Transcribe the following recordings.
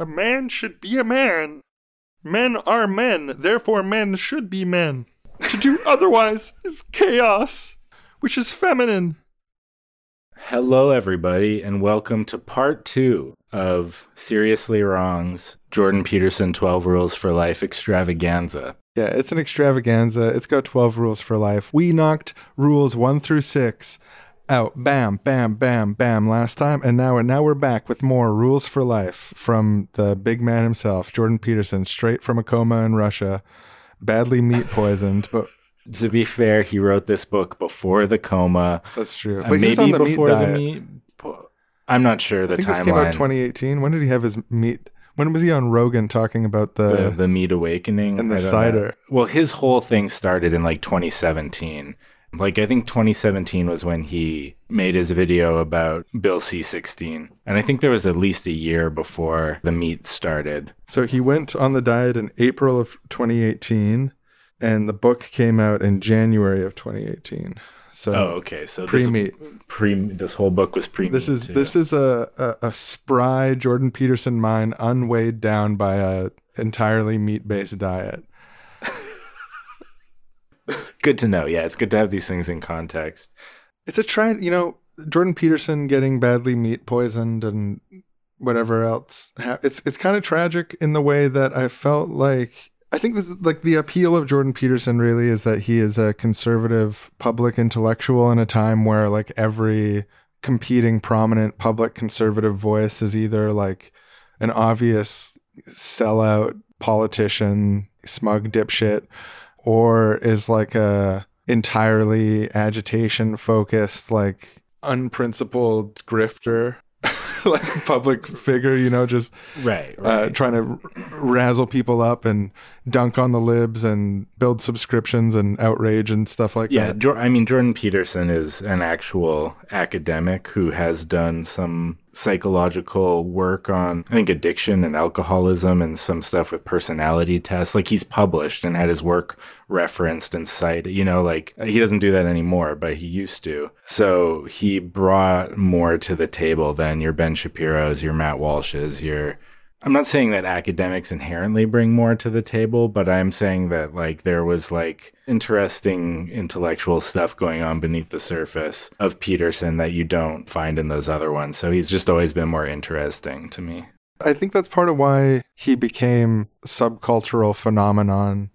A man should be a man. Men are men, therefore men should be men. To do otherwise is chaos, which is feminine. Hello, everybody, and welcome to part two of Seriously Wrong's Jordan Peterson 12 Rules for Life extravaganza. Yeah, it's an extravaganza. It's got 12 rules for life. We knocked rules 1 through 6 out. Bam, bam, bam, bam last time. And now, now we're back with more rules for life from the big man himself, Jordan Peterson, straight from a coma in Russia, badly meat poisoned. But To be fair, he wrote this book before the coma. that's true. But he was maybe on the meat before the meat. po- I'm not sure the I think this came out 2018. When did he have his meat? When was he on Rogan talking about the? the, the meat awakening and the don't know. cider. Well, his whole thing started in like 2017. Like I think 2017 was when he made his video about Bill C16, and I think there was at least a year before the meat started. So he went on the diet in April of 2018, and the book came out in January of 2018. So Oh, okay. So this, pre-meat. pre this whole book was pre. This is this is a, a a spry Jordan Peterson mind, unweighed down by a entirely meat based diet. Good to know. Yeah, it's good to have these things in context. It's a try. You know, Jordan Peterson getting badly meat poisoned and whatever else. It's it's kind of tragic in the way that I felt like. I think this is like the appeal of Jordan Peterson really is that he is a conservative public intellectual in a time where like every competing prominent public conservative voice is either like an obvious sellout politician, smug dipshit, or is like a entirely agitation focused, like unprincipled grifter, like public figure, you know, just Right. uh, trying to r- razzle people up and dunk on the libs and build subscriptions and outrage and stuff like Yeah, that. Jor- I mean Jordan Peterson is an actual academic who has done some psychological work on I think addiction and alcoholism and some stuff with personality tests. Like he's published and had his work referenced and cited. You know, like he doesn't do that anymore, but he used to. So he brought more to the table than your Ben Shapiro's, your Matt Walsh's, your I'm not saying that academics inherently bring more to the table, but I'm saying that like there was like interesting intellectual stuff going on beneath the surface of Peterson that you don't find in those other ones. So he's just always been more interesting to me. I think that's part of why he became subcultural phenomenon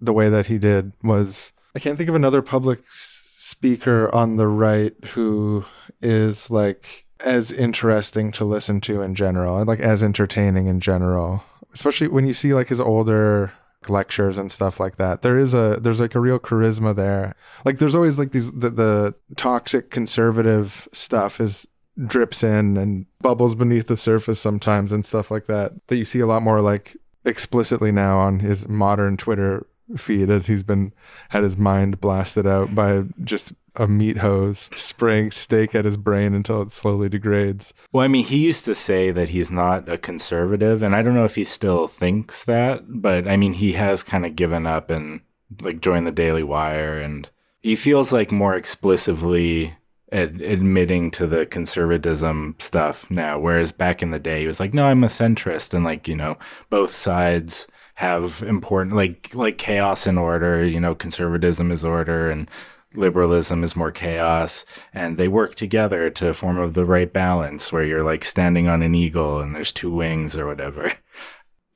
the way that he did was I can't think of another public speaker on the right who is like as interesting to listen to in general like as entertaining in general especially when you see like his older lectures and stuff like that. There is a there's like a real charisma there. Like there's always like these the, the toxic conservative stuff is drips in and bubbles beneath the surface sometimes and stuff like that that you see a lot more like explicitly now on his modern Twitter feed as he's been had his mind blasted out by just a meat hose spraying steak at his brain until it slowly degrades. Well, I mean, he used to say that he's not a conservative, and I don't know if he still thinks that, but I mean, he has kind of given up and like joined the Daily Wire, and he feels like more explicitly ad- admitting to the conservatism stuff now. Whereas back in the day, he was like, "No, I'm a centrist," and like you know, both sides have important like like chaos and order. You know, conservatism is order, and liberalism is more chaos and they work together to form of the right balance where you're like standing on an eagle and there's two wings or whatever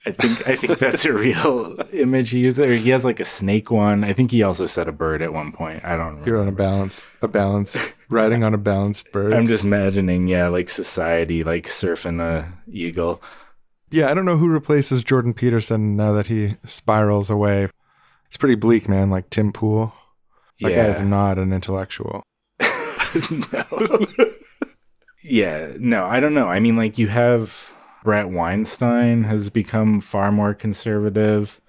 i think i think that's a real image he uses or he has like a snake one i think he also said a bird at one point i don't know. You're on a balanced a balanced riding on a balanced bird. i'm just imagining yeah like society like surfing a eagle yeah, I don't know who replaces Jordan Peterson now that he spirals away. It's pretty bleak, man, like Tim Pool. That yeah not an intellectual. no. yeah, no, I don't know. I mean, like you have Bret Weinstein has become far more conservative,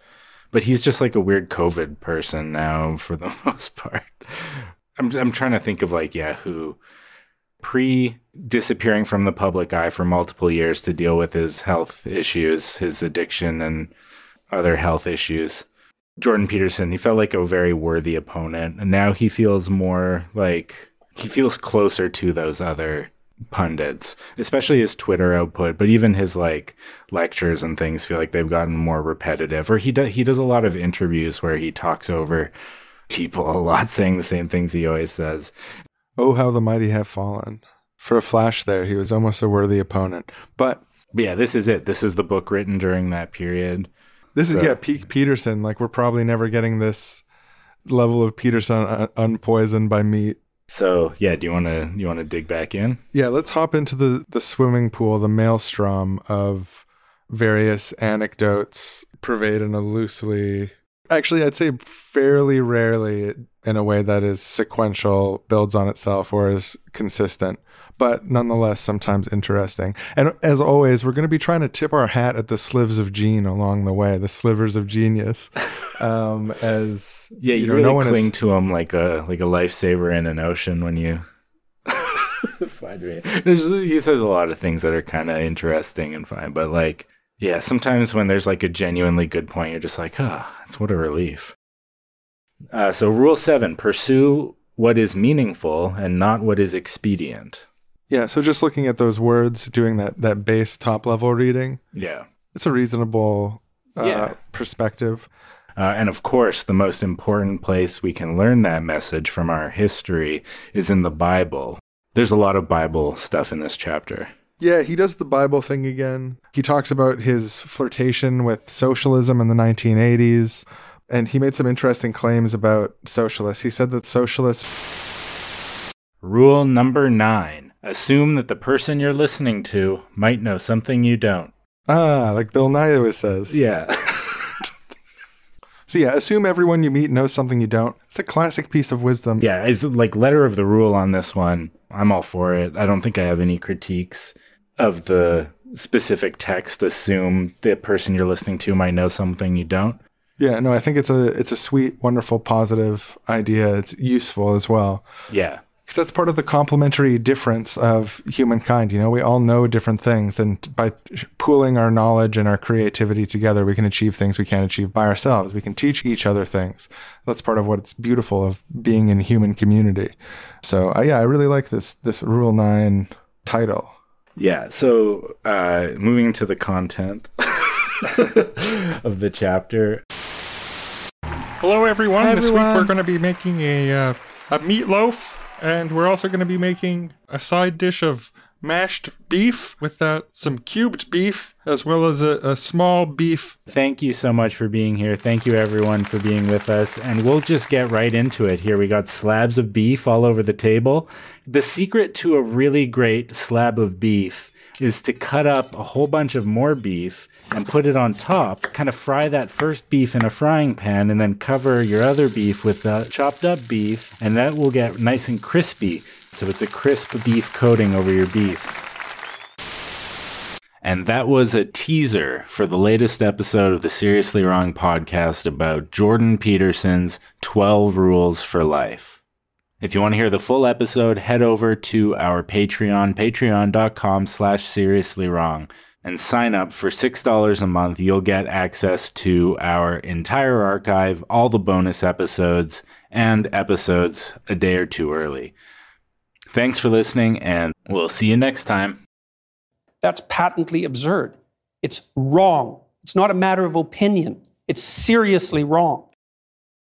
but he's just like a weird COVID person now for the most part. I'm I'm trying to think of like yeah, who pre disappearing from the public eye for multiple years to deal with his health issues, his addiction and other health issues. Jordan Peterson, he felt like a very worthy opponent, and now he feels more like he feels closer to those other pundits, especially his Twitter output, but even his like lectures and things feel like they've gotten more repetitive. Or he does he does a lot of interviews where he talks over people a lot, saying the same things he always says. Oh, how the mighty have fallen. For a flash there, he was almost a worthy opponent. But But yeah, this is it. This is the book written during that period. This So- is, yeah, peak Peterson. Like, we're probably never getting this level of Peterson un- unpoisoned by meat. So yeah, do you want to you want to dig back in? Yeah, let's hop into the, the swimming pool, the maelstrom of various anecdotes pervade in a loosely, actually, I'd say fairly rarely in a way that is sequential, builds on itself, or is consistent, but nonetheless sometimes interesting. And as always, we're going to be trying to tip our hat at the slivers of gene along the way, the slivers of genius. Um, as Yeah, you, know, really no one is- cling to him like a like a lifesaver in an ocean when you. find me. There's, he says a lot of things that are kind of interesting and fine, but like, yeah, sometimes when there's like a genuinely good point, you're just like, ah, it's what a relief. Uh, so, rule seven: pursue what is meaningful and not what is expedient. Yeah, so just looking at those words, doing that that base top level reading, Yeah. it's a reasonable uh, Yeah. perspective. Uh, and of course, the most important place we can learn that message from our history is in the Bible. There's a lot of Bible stuff in this chapter. Yeah, he does the Bible thing again. He talks about his flirtation with socialism in the 1980s, and he made some interesting claims about socialists. He said that socialists Rule number nine assume that the person you're listening to might know something you don't. ah, like Bill Nye always says. Yeah. So yeah, assume everyone you meet knows something you don't. It's a classic piece of wisdom. yeah, it's like letter of the rule on this one. I'm all for it. I don't think I have any critiques of the specific text. Assume the person you're listening to might know something you don't. Yeah, no, I think it's a it's a sweet, wonderful, positive idea. It's useful as well. Yeah. Because that's part of the complementary difference of humankind. You know, we all know different things, and by pooling our knowledge and our creativity together, we can achieve things we can't achieve by ourselves. We can teach each other things. That's part of what's beautiful of being in human community. So, uh, yeah, I really like this this Rule Nine title. Yeah. So, uh, moving to the content of the chapter. Hello, everyone. Hi, This week we're going to be making a uh, a meatloaf, and we're also going to be making a side dish of mashed beef with that, some cubed beef, as well as a, a small beef. Thank you so much for being here. Thank you, everyone, for being with us. And we'll just get right into it here. We got slabs of beef all over the table. The secret to a really great slab of beef is to cut up a whole bunch of more beef and put it on top. Kind of fry that first beef in a frying pan and then cover your other beef with the chopped up beef, and that will get nice and crispy. So it's a crisp beef coating over your beef. And that was a teaser for the latest episode of the Seriously Wrong podcast about Jordan Peterson's 12 Rules for Life. If you want to hear the full episode, head over to our Patreon, patreon.com slash seriously wrong, and sign up for $6 a month. You'll get access to our entire archive, all the bonus episodes, and episodes a day or two early. Thanks for listening, and we'll see you next time. That's patently absurd. It's wrong. It's not a matter of opinion. It's seriously wrong.